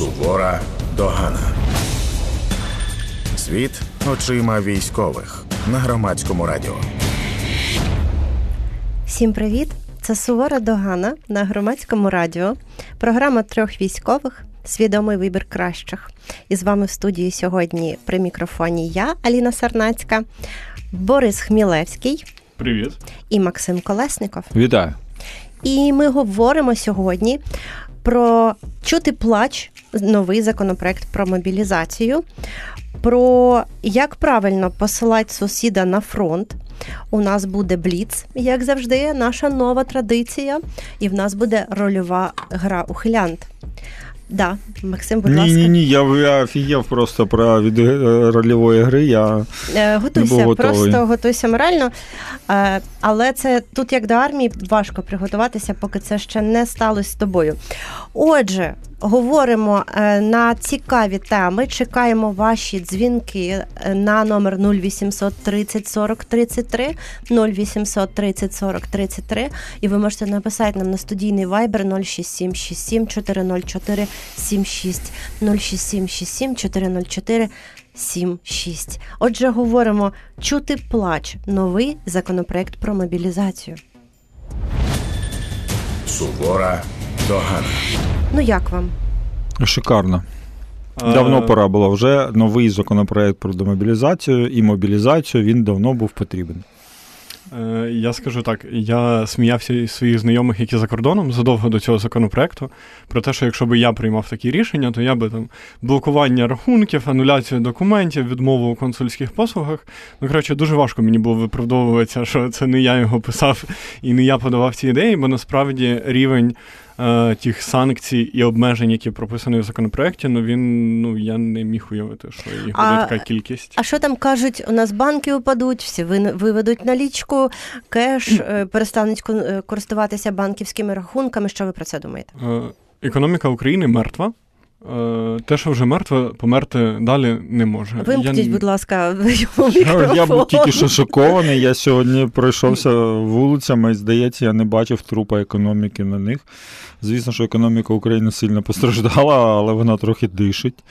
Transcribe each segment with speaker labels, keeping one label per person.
Speaker 1: Сувора догана. Світ очима військових на громадському радіо.
Speaker 2: Всім привіт! Це Сувора Догана на громадському радіо. Програма трьох військових. Свідомий вибір кращих. І з вами в студії сьогодні при мікрофоні я, Аліна Сарнацька, Борис Хмілевський.
Speaker 3: Привіт.
Speaker 2: І Максим Колесников.
Speaker 3: Вітаю.
Speaker 2: І ми говоримо сьогодні про чути плач, новий законопроект про мобілізацію, про як правильно посилати сусіда на фронт. У нас буде бліц, як завжди, наша нова традиція, і в нас буде рольова гра ухилянт. Да, Максим, будь
Speaker 3: ні,
Speaker 2: ласка.
Speaker 3: Ні, ні, я я офігів просто про від е, рольової гри. Я
Speaker 2: е, Готуйся,
Speaker 3: не був
Speaker 2: просто готуйся морально. Е, але це тут, як до армії, важко приготуватися, поки це ще не сталося з тобою. Отже, говоримо е, на цікаві теми. Чекаємо ваші дзвінки на номер 0800 30 40 33, 0800 30 40 33, і ви можете написати нам на студійний вайбер 06767 404 76 06767 404 76. Отже, говоримо чути плач. Новий законопроект про мобілізацію.
Speaker 1: Сувора догана.
Speaker 2: Ну як вам?
Speaker 3: Шикарно. Давно пора було вже новий законопроект про демобілізацію і мобілізацію. Він давно був потрібен.
Speaker 4: Я скажу так, я сміявся із своїх знайомих, які за кордоном задовго до цього законопроекту, про те, що якщо б я приймав такі рішення, то я би там блокування рахунків, ануляцію документів, відмову у консульських послугах. Ну, коротше, дуже важко мені було виправдовуватися, що це не я його писав і не я подавав ці ідеї, бо насправді рівень тих санкцій і обмежень, які прописані в законопроекті, ну він ну я не міг уявити, що їх буде така кількість.
Speaker 2: А що там кажуть? У нас банки упадуть, всі виведуть налічку, кеш, перестануть користуватися банківськими рахунками. Що ви про це думаєте?
Speaker 4: Економіка України мертва. Те, що вже мертве, померти далі не може.
Speaker 2: Вимкніть, я... будь ласка, мікрофон.
Speaker 3: Я був тільки що шокований. Я сьогодні пройшовся вулицями, і здається, я не бачив трупа економіки на них. Звісно, що економіка України сильно постраждала, але вона трохи дишить.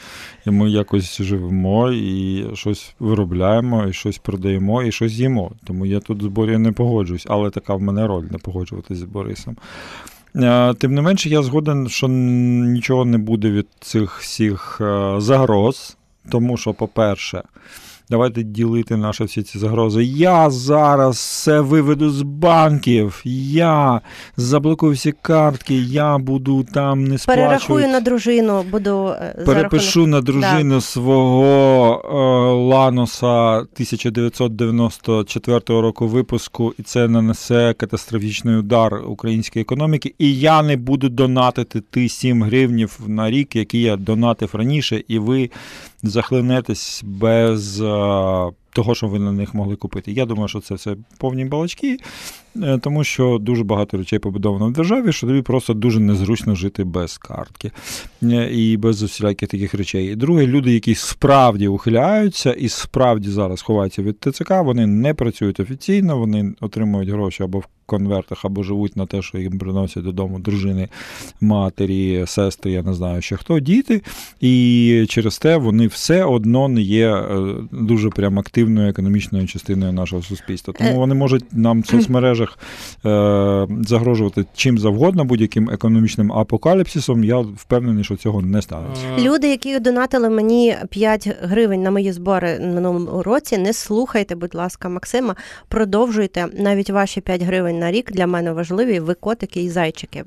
Speaker 3: І ми якось живемо, і щось виробляємо, і щось продаємо, і щось їмо. Тому я тут з Борєю не погоджуюсь, але така в мене роль не погоджуватися з Борисом. Тим не менше, я згоден, що нічого не буде від цих всіх загроз, тому що, по-перше, Давайте ділити наші всі ці загрози. Я зараз все виведу з банків, я заблокую всі картки, я буду там не сплачувати.
Speaker 2: Перерахую на дружину, буду
Speaker 3: е, перепишу на дружину да. свого е, Ланоса 1994 року випуску, і це нанесе катастрофічний удар української економіки. І я не буду донатити ті 7 гривнів на рік, які я донатив раніше, і ви захлинетесь без uh, того, що ви на них могли купити. Я думаю, що це все повні балачки, е, тому що дуже багато речей побудовано в державі, що тобі просто дуже незручно жити без картки е, і без усіляких таких речей. І друге, люди, які справді ухиляються і справді зараз ховаються від ТЦК, вони не працюють офіційно, вони отримують гроші або в конвертах, або живуть на те, що їм приносять додому дружини, матері, сестри, я не знаю ще хто, діти. І через те вони все одно не є е, дуже прям активною економічною частиною нашого суспільства. Тому вони можуть нам в соцмережах е, загрожувати чим завгодно, будь-яким економічним апокаліпсисом. Я впевнений, що цього не станеться.
Speaker 2: Люди, які донатили мені 5 гривень на мої збори минулому році, не слухайте, будь ласка, Максима, продовжуйте навіть ваші 5 гривень на рік для мене важливі ви котики і зайчики.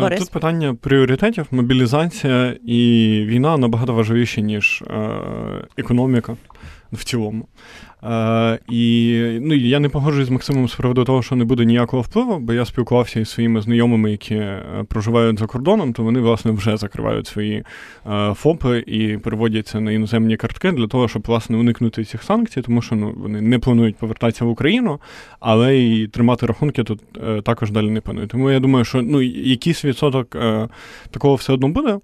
Speaker 2: Борис?
Speaker 4: Тут питання пріоритетів, мобілізація і війна набагато важливіші, ніж е, економіка в цілому. Е, І ну, я не погоджуюсь з Максимом з приводу того, що не буде ніякого впливу, бо я спілкувався із своїми знайомими, які е, проживають за кордоном, то вони, власне, вже закривають свої е, ФОПи і переводяться на іноземні картки для того, щоб власне уникнути цих санкцій, тому що ну, вони не планують повертатися в Україну, але і тримати рахунки тут е, також далі не планують. Тому я думаю, що ну, якийсь відсоток е, такого все одно буде.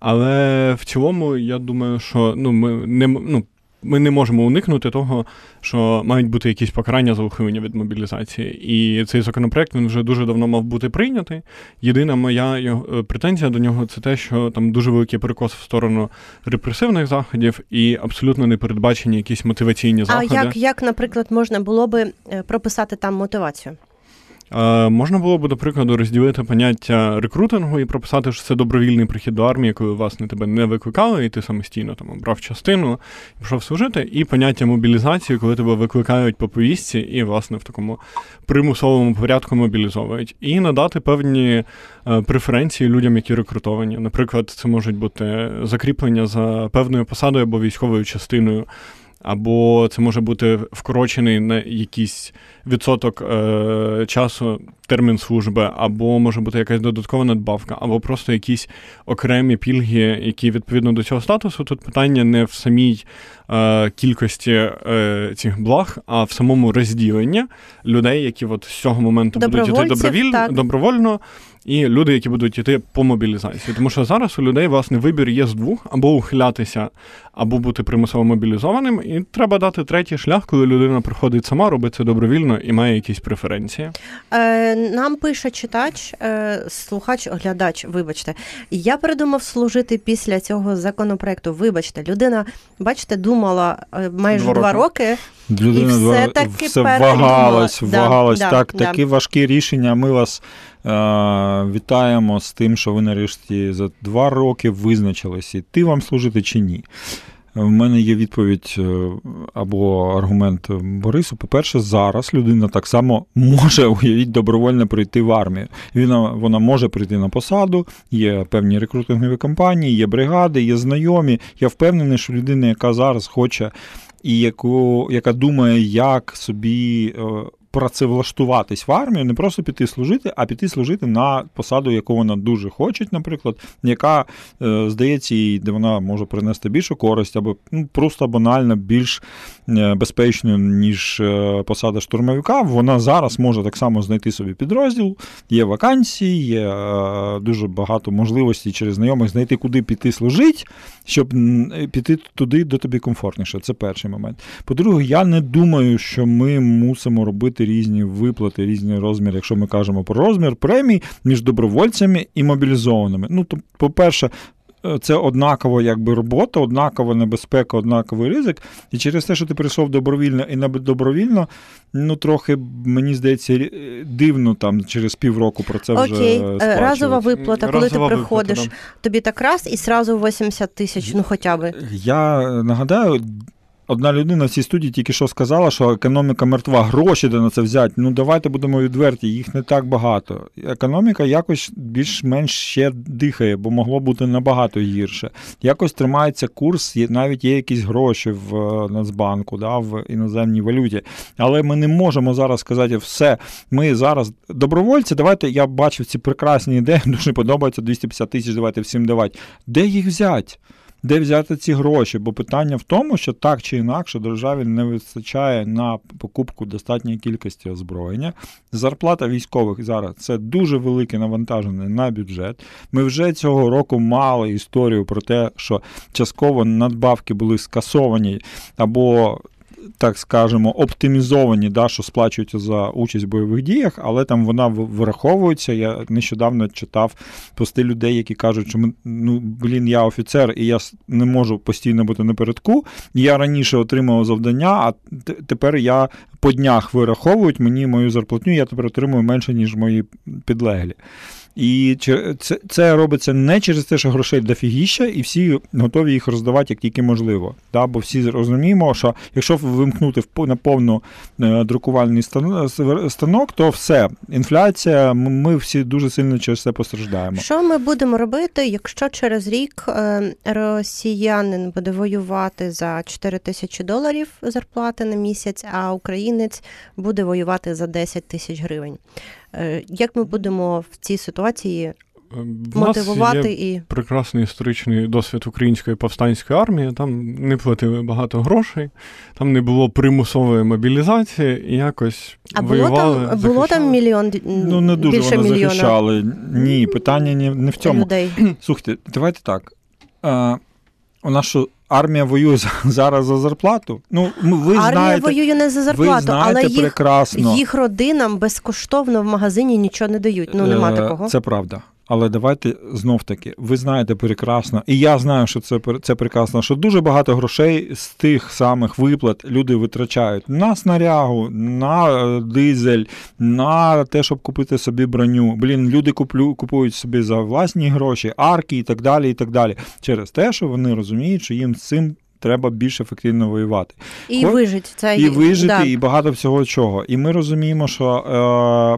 Speaker 4: Але в цілому, я думаю, що ну, ми не ну, ми не можемо уникнути того, що мають бути якісь покарання за ухилення від мобілізації. І цей законопроект він вже дуже давно мав бути прийнятий. Єдина моя його, претензія до нього це те, що там дуже великий перекос в сторону репресивних заходів і абсолютно не передбачені якісь мотиваційні заходи.
Speaker 2: А як, як, наприклад, можна було би е, прописати там мотивацію?
Speaker 4: Е, можна було б, до прикладу, розділити поняття рекрутингу і прописати, що це добровільний прихід до армії, коли власне тебе не викликали, і ти самостійно там обрав частину і пішов служити, і поняття мобілізації, коли тебе викликають по повістці і, власне, в такому примусовому порядку мобілізовують, і надати певні е, преференції людям, які рекрутовані. Наприклад, це можуть бути закріплення за певною посадою або військовою частиною. Або це може бути вкорочений на якийсь відсоток е, часу термін служби, або може бути якась додаткова надбавка, або просто якісь окремі пільги, які відповідно до цього статусу. Тут питання не в самій е, кількості е, цих благ, а в самому розділенні людей, які от з цього моменту будуть йти добровільно добровольно. І люди, які будуть йти по мобілізації. Тому що зараз у людей власне вибір є з двох: або ухилятися, або бути примусово мобілізованим. І треба дати третій шлях, коли людина приходить сама, робить це добровільно і має якісь преференції.
Speaker 2: Е, Нам пише читач, е, слухач, оглядач, вибачте, я придумав служити після цього законопроекту. Вибачте, людина, бачите, думала е, майже два, два роки.
Speaker 3: Людина
Speaker 2: і все таки
Speaker 3: все вагалась, вагалась.
Speaker 2: Да,
Speaker 3: так,
Speaker 2: да,
Speaker 3: такі важкі рішення. Ми вас вітаємо з тим, що ви нарешті за два роки визначились, іти вам служити чи ні. В мене є відповідь е, або аргумент Борису. По-перше, зараз людина так само може уявіть добровольно прийти в армію. Вона, вона може прийти на посаду, є певні рекрутингові компанії, є бригади, є знайомі. Я впевнений, що людина, яка зараз хоче і яку, яка думає, як собі е, працевлаштуватись в армію, не просто піти служити, а піти служити на посаду, яку вона дуже хоче, наприклад, яка е, здається, їй, де вона може принести більшу користь, або ну, просто банально більш е, безпечною, ніж посада штурмовика. Вона зараз може так само знайти собі підрозділ, є вакансії, є дуже багато можливостей через знайомих знайти, куди піти служити, щоб піти туди, де тобі комфортніше. Це перший момент. По-друге, я не думаю, що ми мусимо робити різні виплати, різні розміри, якщо ми кажемо про розмір премій між добровольцями і мобілізованими. Ну, то, по-перше, це однакова якби робота, однакова небезпека, однаковий ризик. І через те, що ти прийшов добровільно і не добровільно, ну трохи мені здається дивно там через півроку про це
Speaker 2: Окей.
Speaker 3: вже
Speaker 2: сплачувати. разова виплата, коли
Speaker 4: разова
Speaker 2: ти приходиш,
Speaker 4: виплата, да.
Speaker 2: тобі так раз і сразу 80 тисяч, ну хоча б.
Speaker 3: Я нагадаю, Одна людина в цій студії тільки що сказала, що економіка мертва, гроші де на це взяти. Ну давайте будемо відверті, їх не так багато. Економіка якось більш-менш ще дихає, бо могло бути набагато гірше. Якось тримається курс, навіть є якісь гроші в е, Нацбанку, да, в іноземній валюті. Але ми не можемо зараз сказати, все, ми зараз добровольці, давайте я бачив ці прекрасні ідеї, дуже подобається 250 тисяч, давайте всім давати. Де їх взяти? Де взяти ці гроші, бо питання в тому, що так чи інакше державі не вистачає на покупку достатньої кількості озброєння. Зарплата військових зараз це дуже велике навантаження на бюджет. Ми вже цього року мали історію про те, що частково надбавки були скасовані або так скажемо, оптимізовані, да, що сплачуються за участь в бойових діях, але там вона вираховується. Я нещодавно читав пости людей, які кажуть, що ну, блін, я офіцер і я не можу постійно бути напередку. Я раніше отримав завдання, а тепер я по днях вираховують мені мою зарплатню, я тепер отримую менше, ніж мої підлеглі. І це це робиться не через те, що грошей дофігіща, і всі готові їх роздавати як тільки можливо. Да? Бо всі розуміємо, що якщо вимкнути на повну е, друкувальний станок, то все, інфляція, ми всі дуже сильно через це постраждаємо.
Speaker 2: Що ми будемо робити, якщо через рік е, росіянин буде воювати за 4 тисячі доларів зарплати на місяць, а українець буде воювати за 10 тисяч гривень? Е, як ми будемо в цій ситуації е, в мотивувати
Speaker 4: є
Speaker 2: і
Speaker 4: прекрасний історичний досвід української повстанської армії? Там не платили багато грошей, там не було примусової мобілізації і якось
Speaker 2: а
Speaker 4: воювали,
Speaker 2: було там було там мільйон
Speaker 3: ну не дуже
Speaker 2: більше
Speaker 3: вони
Speaker 2: мільйона
Speaker 3: захищали. Ні, питання не, не в цьому.
Speaker 2: Людей.
Speaker 3: Слухайте, давайте так. У нас що армія воює зараз за зарплату? Ну, ми- ви
Speaker 2: Армія
Speaker 3: знаєте,
Speaker 2: воює не за
Speaker 3: ви
Speaker 2: зарплату,
Speaker 3: знаєте
Speaker 2: але їх,
Speaker 3: прекрасно.
Speaker 2: їх родинам безкоштовно в магазині нічого не дають. Ну нема
Speaker 3: Е,
Speaker 2: такого.
Speaker 3: Це правда. Але давайте знов таки, ви знаєте прекрасно, і я знаю, що це це прекрасно, що дуже багато грошей з тих самих виплат люди витрачають на снарягу, на е, дизель, на те, щоб купити собі броню. Блін, люди куплю, купують собі за власні гроші, арки і так далі. І так далі. Через те, що вони розуміють, що їм з цим треба більш ефективно воювати
Speaker 2: І
Speaker 3: Хо-
Speaker 2: вижить це
Speaker 3: і вижити,
Speaker 2: да.
Speaker 3: і багато всього чого. І ми розуміємо, що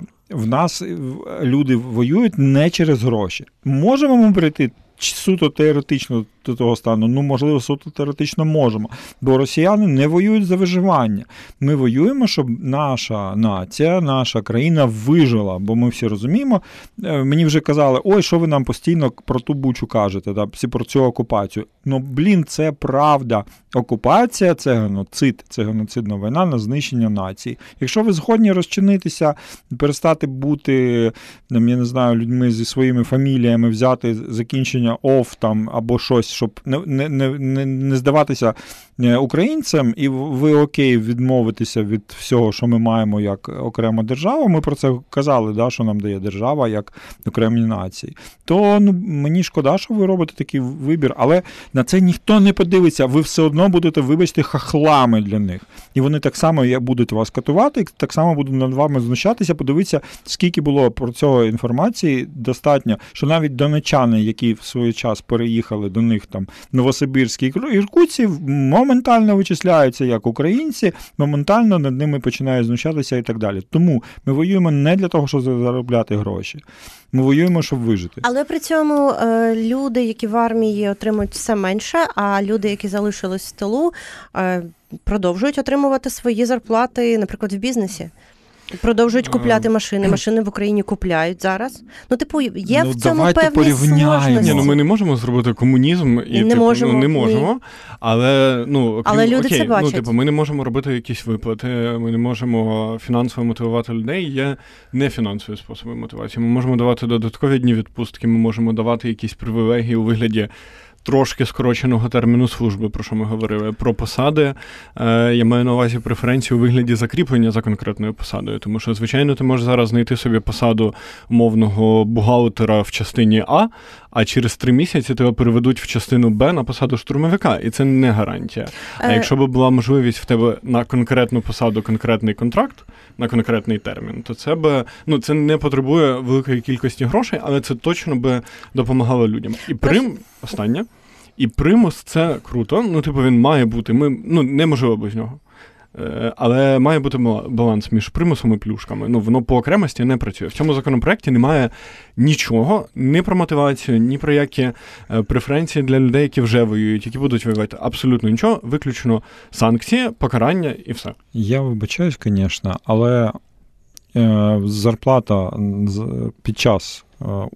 Speaker 3: е, в нас в- люди воюють не через гроші. Можемо ми прийти суто теоретично до того стану? Ну, можливо, суто теоретично можемо. Бо росіяни не воюють за виживання. Ми воюємо, щоб наша нація, наша країна вижила. Бо ми всі розуміємо. е, Мені вже казали, ой, що ви нам постійно про ту бучу кажете, всі про цю окупацію. Ну, блін, це правда. Окупація це геноцид, це геноцидна війна на знищення нації. Якщо ви згодні розчинитися, перестати бути, там, я не знаю, людьми зі своїми фаміліями, взяти закінчення ОФ там або щось, щоб не, не, не, не, здаватися е, українцям, і ви окей відмовитися від всього, що ми маємо як окрема держава. Ми про це казали, да, що нам дає держава як окремі нації. То ну, мені шкода, що ви робите такий вибір, але на це ніхто не подивиться. Ви все одно будете, вибачте, хахлами для них. І вони так само будуть вас катувати, так само будуть над вами знущатися. Подивіться, скільки було про цього інформації достатньо, що навіть донечани, які в свій час переїхали до них там Новосибірські і Іркутці, моментально вичисляються як українці, моментально над ними починають знущатися і так далі. Тому ми воюємо не для того, щоб заробляти гроші. Ми воюємо, щоб вижити.
Speaker 2: Але при цьому е, люди, які в армії отримують все менше, а люди, які залишились в тилу, е, продовжують отримувати свої зарплати, наприклад, в бізнесі. Продовжують
Speaker 3: Е,
Speaker 2: купляти машини. Машини в Україні купляють зараз. Ну, типу, є
Speaker 3: Ну,
Speaker 2: в цьому
Speaker 3: давайте
Speaker 2: певні сложності.
Speaker 4: Ні, ну ми не можемо зробити комунізм і
Speaker 2: Не
Speaker 4: типу,
Speaker 2: можемо,
Speaker 4: ну, не
Speaker 2: ні.
Speaker 4: можемо. Але ну окрім,
Speaker 2: Але люди
Speaker 4: окей,
Speaker 2: це бачать.
Speaker 4: Ну, типу, ми не можемо робити якісь виплати, ми не можемо фінансово мотивувати людей. Є нефінансові способи мотивації. Ми можемо давати додаткові дні відпустки, ми можемо давати якісь привілегії у вигляді. Трошки скороченого терміну служби, про що ми говорили, про посади. Е, я маю на увазі преференцію у вигляді закріплення за конкретною посадою. Тому що, звичайно, ти можеш зараз знайти собі посаду умовного бухгалтера в частині А, а через три місяці тебе переведуть в частину Б на посаду штурмовика, і це не гарантія. А
Speaker 2: Е,
Speaker 4: якщо б була можливість в тебе на конкретну посаду, конкретний контракт на конкретний термін, то це б ну це не потребує великої кількості грошей, але це точно би допомагало людям. І прим останнє. І примус це круто. Ну, типу, він має бути. Ми ну неможливо без нього. Е, Але має бути бала- баланс між примусом і плюшками. Ну, воно по окремості не працює. В цьому законопроекті немає нічого, ні про мотивацію, ні про які е, преференції для людей, які вже воюють, які будуть воювати. Абсолютно нічого, виключно санкції, покарання і все.
Speaker 3: Я вибачаюсь, звісно, але е, зарплата під час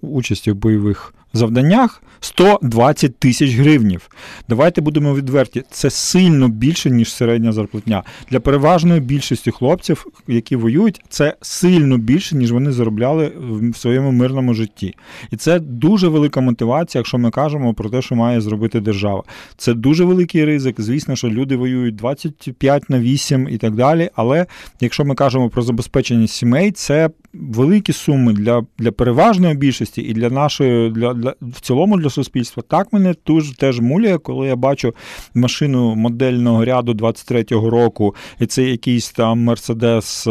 Speaker 3: участі в бойових завданнях 120 тисяч гривнів. Давайте будемо відверті. Це сильно більше, ніж середня зарплатня. Для переважної більшості хлопців, які воюють, це сильно більше, ніж вони заробляли в своєму мирному житті. І це дуже велика мотивація, якщо ми кажемо про те, що має зробити держава. Це дуже великий ризик. Звісно, що люди воюють 25 на 8 і так далі. Але якщо ми кажемо про забезпечення сімей, це великі суми для, для переважної більшості і для нашої, для, для в цілому для суспільства. Так мене дуже теж муляє, коли я бачу машину модельного ряду 23-го року, і це якийсь там Мерседес,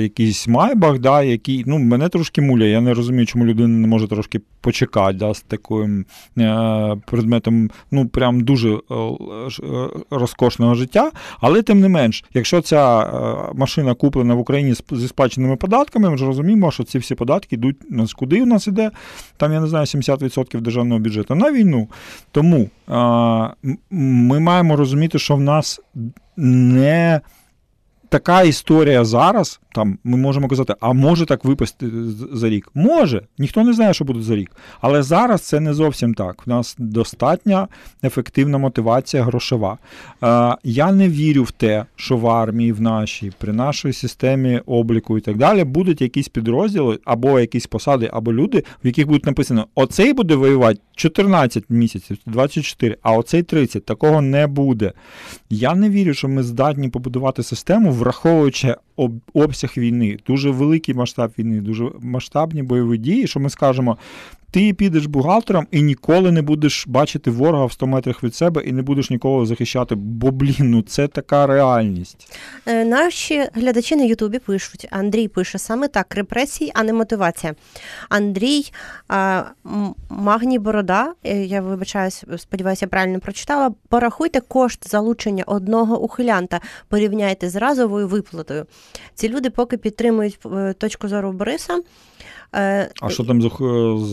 Speaker 3: якийсь Майбах, да, який ну мене трошки муляє. Я не розумію, чому людина не може трошки почекати да, з таким е, предметом, ну прям дуже е, е, розкошного життя. Але тим не менш, якщо ця машина куплена в Україні зі сплаченими податками, ми ж розуміємо, що ці всі податки йдуть у куди у нас іде, там я не знаю, 70% державного бюджету на війну. Тому ми маємо розуміти, що в нас не така історія зараз. Там ми можемо казати, а може так випасти за рік? Може, ніхто не знає, що буде за рік. Але зараз це не зовсім так. У нас достатня ефективна мотивація грошова. Е, я не вірю в те, що в армії, в нашій, при нашій системі обліку і так далі будуть якісь підрозділи або якісь посади, або люди, в яких буде написано: оцей буде воювати 14 місяців, 24, а оцей 30, такого не буде. Я не вірю, що ми здатні побудувати систему, враховуючи обсяг війни, дуже великий масштаб війни, дуже масштабні бойові дії, що ми скажемо. Ти підеш бухгалтером і ніколи не будеш бачити ворога в 100 метрах від себе і не будеш нікого захищати. Бо, блін, ну це така реальність.
Speaker 2: Е, Наші глядачі на Ютубі пишуть. Андрій пише саме так: репресії, а не мотивація. Андрій а, Магній Борода, е, я вибачаюсь, сподіваюся, правильно прочитала. Порахуйте кошт залучення одного ухилянта, порівняйте з разовою виплатою. Ці люди поки підтримують е, точку зору Бориса. Е,
Speaker 3: А що там з,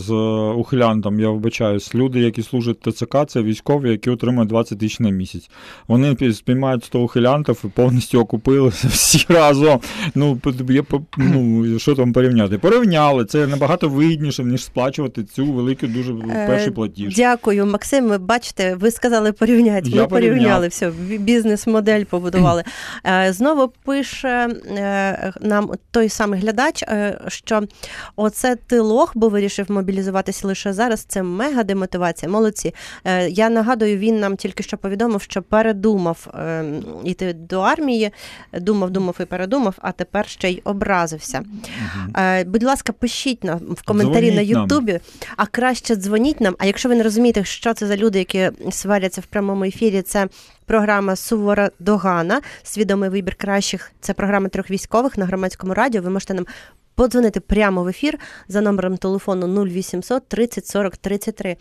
Speaker 3: з ухилянтом? Я вибачаюсь. Люди, які служать ТЦК, це військові, які отримують 20 тисяч на місяць. Вони пі- спіймають 100 ухилянтів і повністю окупилися всі разом. Ну, є, ну, що там порівняти? Порівняли. Це набагато вигідніше, ніж сплачувати цю велику дуже
Speaker 2: Е,
Speaker 3: перший платіж.
Speaker 2: Дякую, Максим. Ви бачите, ви сказали порівняти. Ми порівняли все, бізнес-модель побудували. Е, Знову пише нам той самий глядач, що оце ти лох, бо вирішив мобілізуватися лише зараз. Це мега демотивація. Молодці. Е, Я нагадую, він нам тільки що повідомив, що передумав е, йти до армії. Думав, думав і передумав, а тепер ще й образився. Е, Будь ласка, пишіть нам в коментарі
Speaker 3: Дзвоніть
Speaker 2: на
Speaker 3: нам.
Speaker 2: Ютубі, а краще дзвоніть нам. А якщо ви не розумієте, що це за люди, які сваряться в прямому ефірі, це програма Сувора Догана, свідомий вибір кращих. Це програма трьох військових на громадському радіо. Ви можете нам подзвонити прямо в ефір за номером телефону 0800 30 40 33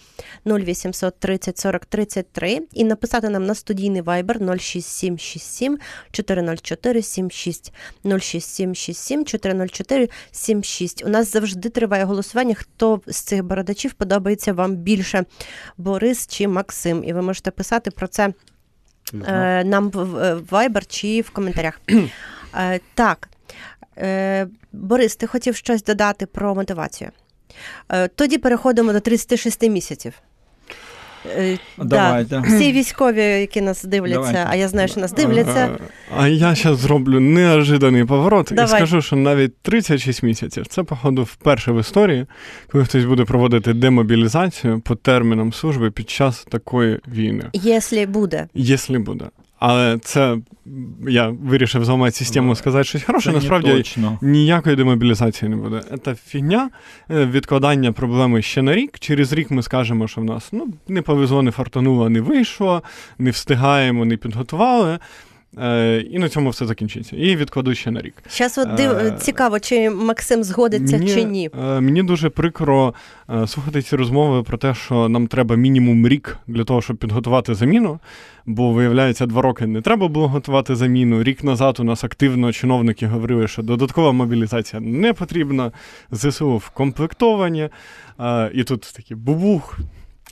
Speaker 2: 0800 30 40 33 і написати нам на студійний вайбер 06767 404 76 06767 404 76. У нас завжди триває голосування. Хто з цих бородачів подобається вам більше, Борис чи Максим? І ви можете писати про це е, нам в в Viber чи в коментарях. Е, Так. Е, Борис, ти хотів щось додати про мотивацію. Е, Тоді переходимо до 36 місяців. Е,
Speaker 3: Давайте.
Speaker 2: Да. Всі військові, які нас дивляться,
Speaker 3: Давайте.
Speaker 2: а я знаю, що нас дивляться.
Speaker 4: А я зараз зроблю неожиданий поворот
Speaker 2: Давай.
Speaker 4: і скажу, що навіть 36 місяців це, походу, вперше в історії, коли хтось буде проводити демобілізацію по термінам служби під час такої війни.
Speaker 2: Якщо буде.
Speaker 4: Якщо буде. Але це я вирішив зламати систему, сказати щось хороше.
Speaker 3: Це
Speaker 4: Насправді
Speaker 3: точно.
Speaker 4: ніякої демобілізації не буде. Це фігня, е, відкладання проблеми ще на рік. Через рік ми скажемо, що в нас ну, не повезло, не фартануло, не вийшло, не встигаємо, не підготували. Е, і на цьому все закінчиться. І відкладу ще на рік.
Speaker 2: Зараз от див...
Speaker 4: Е,
Speaker 2: цікаво, чи Максим згодиться
Speaker 4: Мені,
Speaker 2: чи ні.
Speaker 4: е, Мені дуже прикро слухати ці розмови про те, що нам треба мінімум рік для того, щоб підготувати заміну. Бо, виявляється, два роки не треба було готувати заміну. Рік назад у нас активно чиновники говорили, що додаткова мобілізація не потрібна, ЗСУ вкомплектовані. І тут такий бубух,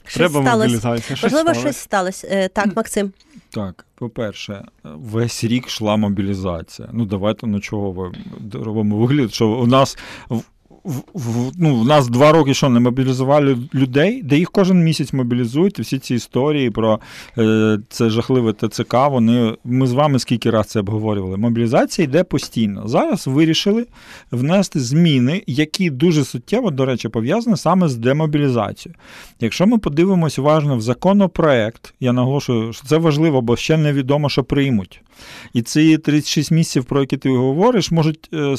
Speaker 2: Щось
Speaker 4: треба
Speaker 2: сталося.
Speaker 4: мобілізація. Щось
Speaker 2: Можливо, щось сталося. Е, Так, Максим.
Speaker 3: Так, по-перше, весь рік йшла мобілізація. Ну, давайте на чого ви робимо вигляд, що у нас. В- в, ну, в нас два роки що не мобілізували людей, де їх кожен місяць мобілізують. Всі ці історії про е, це жахливе ТЦК. Вони ми з вами скільки раз це обговорювали. Мобілізація йде постійно. Зараз вирішили внести зміни, які дуже суттєво, до речі, пов'язані саме з демобілізацією. Якщо ми подивимось уважно в законопроект, я наголошую, що це важливо, бо ще невідомо, що приймуть. І ці 36 місяців, про які ти говориш, можуть е,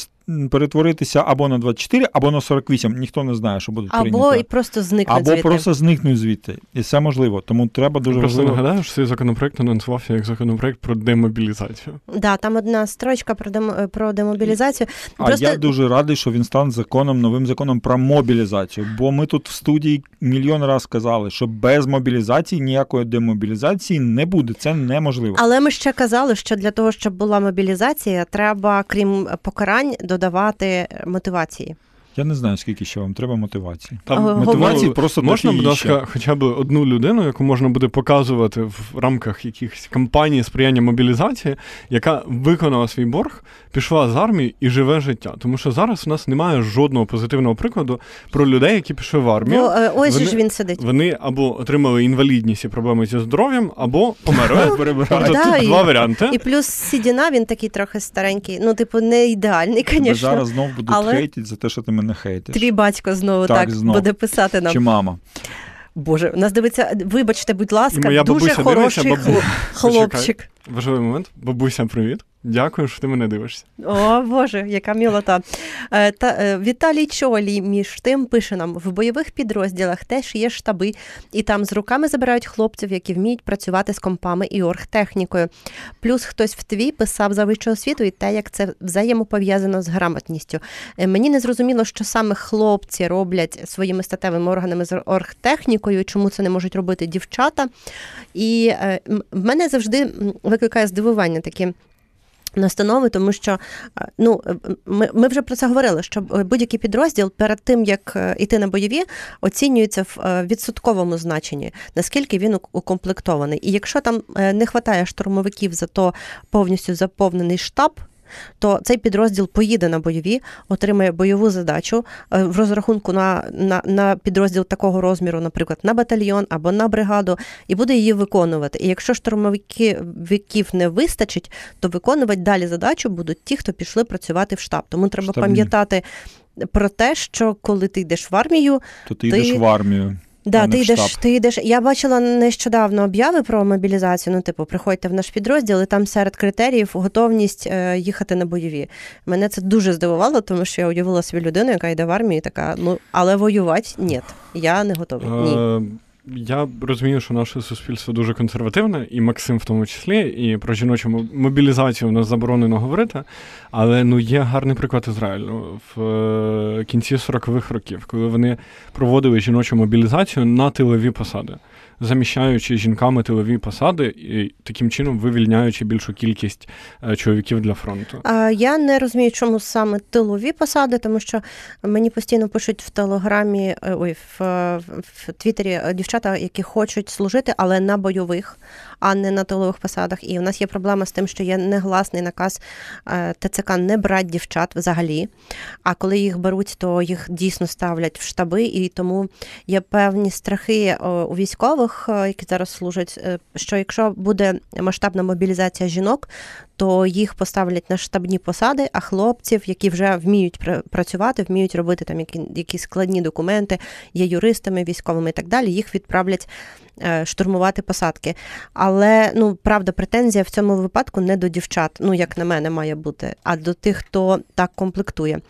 Speaker 3: перетворитися або на 24, або на 48. Ніхто не знає, що будуть
Speaker 2: Або
Speaker 3: прийняті.
Speaker 2: і просто зникнуть
Speaker 3: Або
Speaker 2: звідти.
Speaker 3: просто зникнуть звідти. І це можливо. Тому треба дуже
Speaker 4: Просто
Speaker 3: важливо.
Speaker 4: нагадаю, що цей законопроект анонсувався як законопроект про демобілізацію.
Speaker 2: Да, там одна строчка про демо, про демобілізацію.
Speaker 3: А
Speaker 2: Просто
Speaker 3: я дуже радий, що він стане законом, новим законом про мобілізацію. Бо ми тут в студії мільйон разів сказали, що без мобілізації ніякої демобілізації не буде. Це неможливо.
Speaker 2: Але ми ще казали, що для того, щоб була мобілізація, треба, крім покарань, додавати мотивації.
Speaker 3: Я не знаю, скільки ще вам треба мотивації.
Speaker 4: Там.
Speaker 3: Мотивації
Speaker 4: ну,
Speaker 3: просто
Speaker 4: можна, будь ласка, хоча б одну людину, яку можна буде показувати в рамках якихось кампаній сприяння мобілізації, яка виконала свій борг, пішла з армії і живе життя. Тому що зараз у нас немає жодного позитивного прикладу про людей, які пішли в армію.
Speaker 2: Бо е, ось
Speaker 4: вони-
Speaker 2: ж він сидить.
Speaker 4: Вони або отримали інвалідність і проблеми зі здоров'ям, або померли. Тобто тут два варіанти.
Speaker 2: І плюс Сідіна, він такий трохи старенький. Ну, типу, не ідеальний, звісно.
Speaker 3: зараз знов будуть хейтити за те, що ти мене хейтиш.
Speaker 2: Твій батько знову
Speaker 3: Так,
Speaker 2: так,
Speaker 3: знов.
Speaker 2: буде писати нам.
Speaker 3: Чи мама.
Speaker 2: Боже, нас дивиться, вибачте, будь ласка,
Speaker 4: моя
Speaker 2: дуже хороший
Speaker 4: дивиться, бабу-
Speaker 2: хлопчик. хлопчик.
Speaker 4: Важливий момент. Бабуся, привіт. Дякую, що ти мене дивишся.
Speaker 2: О, Боже, яка мілота. Е, Та, е, Віталій Чолі між тим пише нам: в бойових підрозділах теж є штаби, і там з руками забирають хлопців, які вміють працювати з компами і оргтехнікою. Плюс хтось в тві писав за вищу освіту і те, як це взаємопов'язано з грамотністю. Е, Мені не зрозуміло, що саме хлопці роблять своїми статевими органами з оргтехнікою, чому це не можуть робити дівчата. І в мене завжди викликає здивування такі. Настанови, тому що е, ну е, ми, ми вже про це говорили, що е, будь-який підрозділ перед тим як йти на бойові, оцінюється в відсотковому значенні, наскільки він укомплектований. І якщо там не вистачає штурмовиків, зато повністю заповнений штаб. То цей підрозділ поїде на бойові, отримає бойову задачу е, в розрахунку на, на, на підрозділ такого розміру, наприклад, на батальйон або на бригаду, і буде її виконувати. І якщо штурмовиків не вистачить, то виконувати далі задачу будуть ті, хто пішли працювати в штаб. Тому треба
Speaker 3: Штабні.
Speaker 2: пам'ятати про те, що коли ти йдеш в армію,
Speaker 3: То ти
Speaker 2: Ти-
Speaker 3: йдеш в армію.
Speaker 2: Да, ти
Speaker 3: в
Speaker 2: йдеш,
Speaker 3: штаб.
Speaker 2: ти йдеш. Я бачила нещодавно обяви про мобілізацію. Ну, типу, приходьте в наш підрозділ, і там серед критеріїв готовність е, їхати на бойові. Мене це дуже здивувало, тому що я уявила собі людину, яка йде в армію, і така, ну але воювати ні, я не готовий. Ні.
Speaker 4: Я розумію, що наше суспільство дуже консервативне, і Максим в тому числі, і про жіночу мобілізацію в нас заборонено говорити. Але ну є гарний приклад Ізраїлю в е, кінці 40-х років, коли вони проводили жіночу мобілізацію на тилові посади, заміщаючи жінками тилові посади і таким чином вивільняючи більшу кількість е, чоловіків для фронту.
Speaker 2: Я не розумію, чому саме тилові посади, тому що мені постійно пишуть в телеграмі, е, ой, в, е, в Твіттері е, дівчата, які хочуть служити, але на бойових, а не на тилових посадах. І у нас є проблема з тим, що є негласний наказ ТЦК не брати дівчат взагалі. А коли їх беруть, то їх дійсно ставлять в штаби, і тому є певні страхи у військових, е, які зараз служать, е, що якщо буде масштабна мобілізація жінок, то їх поставлять на штабні посади, а хлопців, які вже вміють пр- працювати, вміють робити там які, якісь складні документи, є юристами, військовими і так далі, їх відправлять штурмувати посадки. Але ну правда, претензія в цьому випадку не до дівчат, ну як на мене, має бути, а до тих, хто так комплектує.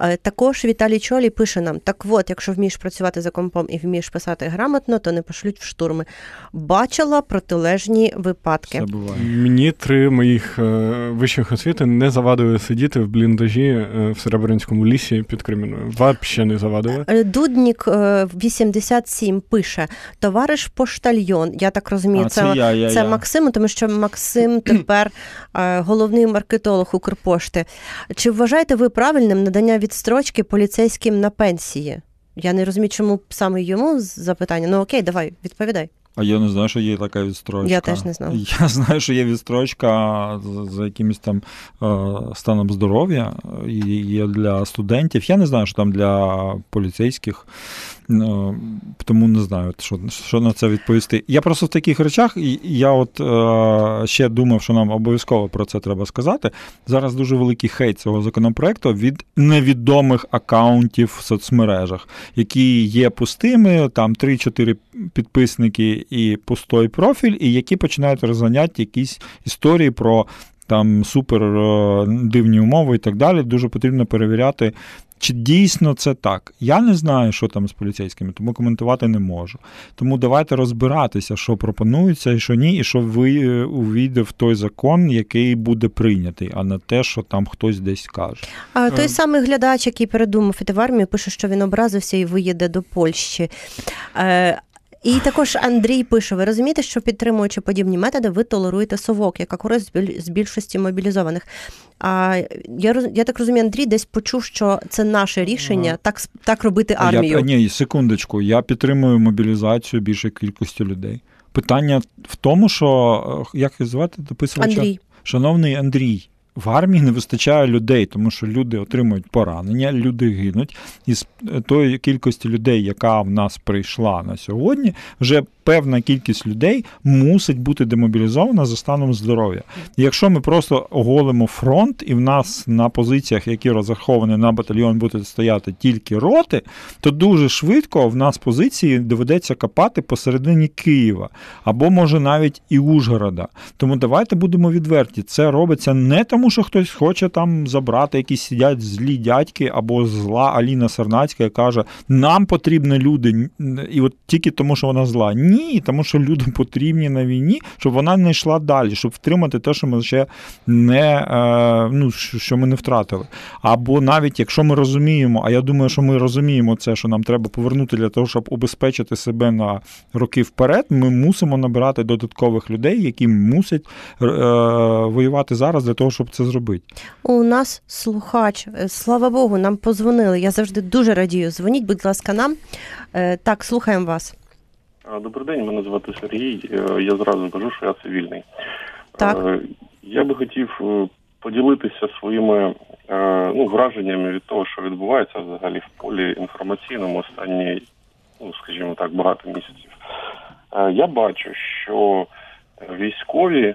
Speaker 2: Е, Також Віталій Чолі пише нам: так от, якщо вмієш працювати за компом і вмієш писати грамотно, то не пошлють в штурми. Бачила протилежні випадки.
Speaker 3: Це буває.
Speaker 4: Мені три моїх е, вищих освіти не завадили сидіти в бліндажі е, в Серебрянському лісі під Креміною. Вообще не завадили.
Speaker 2: Е, Дуднік е, 87 пише: товариш поштальйон. Я так розумію,
Speaker 3: А,
Speaker 2: це,
Speaker 3: це я, я,
Speaker 2: це
Speaker 3: я.
Speaker 2: Максим, тому що Максим тепер е, головний маркетолог Укрпошти. Чи вважаєте ви правильним надання відстрочки поліцейським на пенсії? Я не розумію, чому саме йому запитання. Ну окей, давай, відповідай.
Speaker 3: А я не знаю, що є така відстрочка.
Speaker 2: Я теж не знала.
Speaker 3: Я знаю, що є відстрочка за, за якимось там е, станом здоров'я, є для студентів. Я не знаю, що там для поліцейських. Е, Тому не знаю, що, що на це відповісти. Я просто в таких речах, і я от е, ще думав, що нам обов'язково про це треба сказати. Зараз дуже великий хейт цього законопроекту від невідомих акаунтів в соцмережах, які є пустими, там 3-4 підписники і пустой профіль, і які починають розганяти якісь історії про там супер е, дивні умови і так далі. Дуже потрібно перевіряти. Чи дійсно це так? Я не знаю, що там з поліцейськими, тому коментувати не можу. Тому давайте розбиратися, що пропонується і що ні, і що ви е, увійде в той закон, який буде прийнятий, а не те, що там хтось десь каже.
Speaker 2: А той
Speaker 4: Е.
Speaker 2: самий глядач, який передумав іти в армію, пише, що він образився і виїде до Польщі. І також Андрій пише: ви розумієте, що підтримуючи подібні методи, ви толеруєте совок, яка користь з біль- з більшості мобілізованих. А я я так розумію, Андрій десь почув, що це наше рішення так так робити армію.
Speaker 3: Я, ні, секундочку, я підтримую мобілізацію більшої кількості людей. Питання в тому, що е, як звати дописувача?
Speaker 2: Андрій.
Speaker 3: Шановний Андрій, в армії не вистачає людей, тому що люди отримують поранення, люди гинуть. І з тої кількості людей, яка в нас прийшла на сьогодні, вже певна кількість людей мусить бути демобілізована за станом здоров'я. Якщо ми просто оголимо фронт, і в нас на позиціях, які розраховані на батальйон, будуть стояти тільки роти, то дуже швидко в нас позиції доведеться копати посередині Києва або може навіть і Ужгорода. Тому давайте будемо відверті. Це робиться не тому, що хтось хоче там забрати, якісь сидять злі дядьки або зла Аліна Сарнацька, яка каже, нам потрібні люди, і от тільки тому, що вона зла. Ні, тому що люди потрібні на війні, щоб вона не йшла далі, щоб втримати те, що ми ще не е, ну, що ми не втратили. Або навіть якщо ми розуміємо, а я думаю, що ми розуміємо це, що нам треба повернути для того, щоб убезпечити себе на роки вперед, ми мусимо набирати додаткових людей, які мусять е, воювати зараз для того, щоб це зробити.
Speaker 2: У нас слухач, е, слава Богу, нам позвонили. Я завжди дуже радію. Дзвоніть, будь ласка, нам. Е, Так, слухаємо вас.
Speaker 5: Добрий день, мене звати Сергій. Е, Я зразу кажу, що я цивільний.
Speaker 2: Так.
Speaker 5: Я би хотів поділитися своїми ну, враженнями від того, що відбувається взагалі в полі інформаційному останні, ну скажімо так, багато місяців. Я бачу, що військові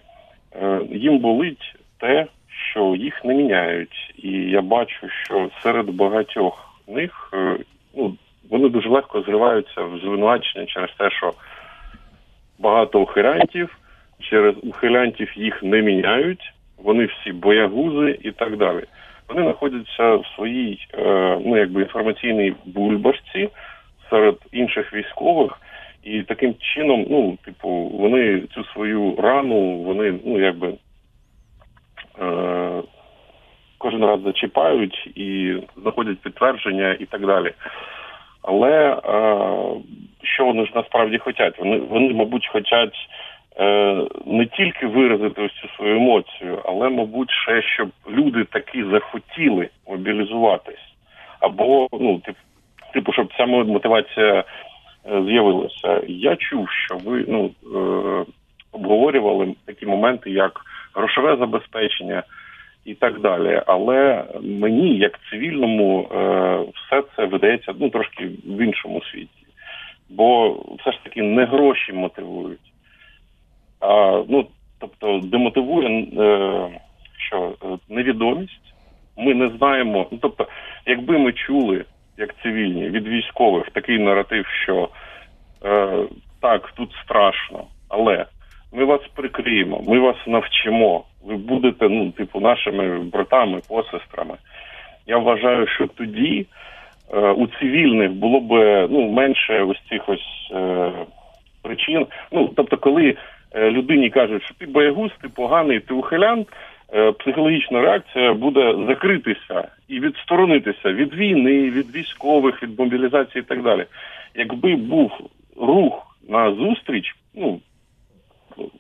Speaker 5: їм болить те, що їх не міняють. І я бачу, що серед багатьох них е, ну, вони дуже легко зриваються в звинувачення через те, що багато ухилянтів, через ухилянтів їх не міняють, вони всі боягузи і так далі. Вони знаходяться в своїй е, ну, якби інформаційній бульбашці серед інших військових, і таким чином, ну, типу, вони цю свою рану, вони, ну, якби. Е, Кожен раз зачіпають і знаходять підтвердження і так далі. Але е, що вони ж насправді хочуть? Вони, вони мабуть, хочуть е, не тільки виразити ось цю свою емоцію, але, мабуть, ще щоб люди таки захотіли мобілізуватись. Або, ну, тип, типу, щоб ця мотивація е, з'явилася. Я чув, що ви ну, е, обговорювали такі моменти, як грошове забезпечення і так далі. Але мені, як цивільному, е, все це видається ну трошки в іншому світі, бо все ж таки не гроші мотивують. А, ну, тобто, демотивує е, що е, невідомість. Ми не знаємо. Ну, тобто, якби ми чули, як цивільні, від військових такий наратив, що е, так, тут страшно, але ми вас прикриємо, ми вас навчимо. Ви будете, ну, типу, нашими братами, посестрами. Я вважаю, що тоді е, у цивільних було б ну, менше ось цих ось е, причин. Ну, тобто, коли е, людині кажуть, що ти боягуз, ти поганий, ти ухилян, е, психологічна реакція буде закритися і відсторонитися від війни, від військових, від мобілізації і так далі. Якби був рух на зустріч, ну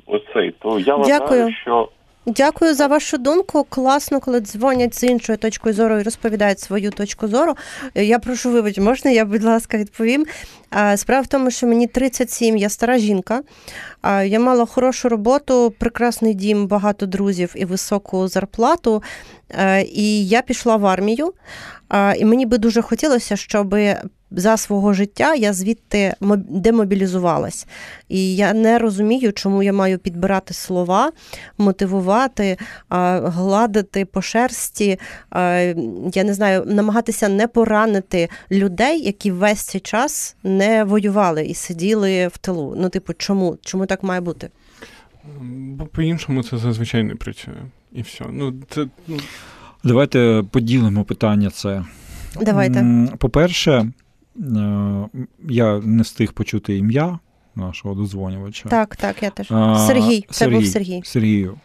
Speaker 5: оцей, то я вважаю,
Speaker 2: Дякую.
Speaker 5: що
Speaker 2: Дякую за вашу думку. Класно, коли дзвонять з іншою точкою зору і розповідають свою точку зору. Е, Я прошу вибач, можна я, будь ласка, відповім. Справа в тому, що мені 37, я стара жінка. Я мала хорошу роботу, прекрасний дім, багато друзів і високу зарплату. Е, І я пішла в армію. І мені би дуже хотілося, щоб за свого життя я звідти моб- демобілізувалась. І я не розумію, чому я маю підбирати слова, мотивувати, гладити по шерсті, я не знаю, намагатися не поранити людей, які весь цей час не воювали і сиділи в тилу. Ну, типу, чому? Чому так має бути?
Speaker 4: Бо по-іншому це зазвичай не працює. І все. Ну, це, ну,
Speaker 3: Давайте поділимо питання це.
Speaker 2: Давайте.
Speaker 3: По-перше, я не встиг почути ім'я нашого дозвонювача.
Speaker 2: Так, так, я теж. Сергій, це був Сергій.
Speaker 3: Сергію.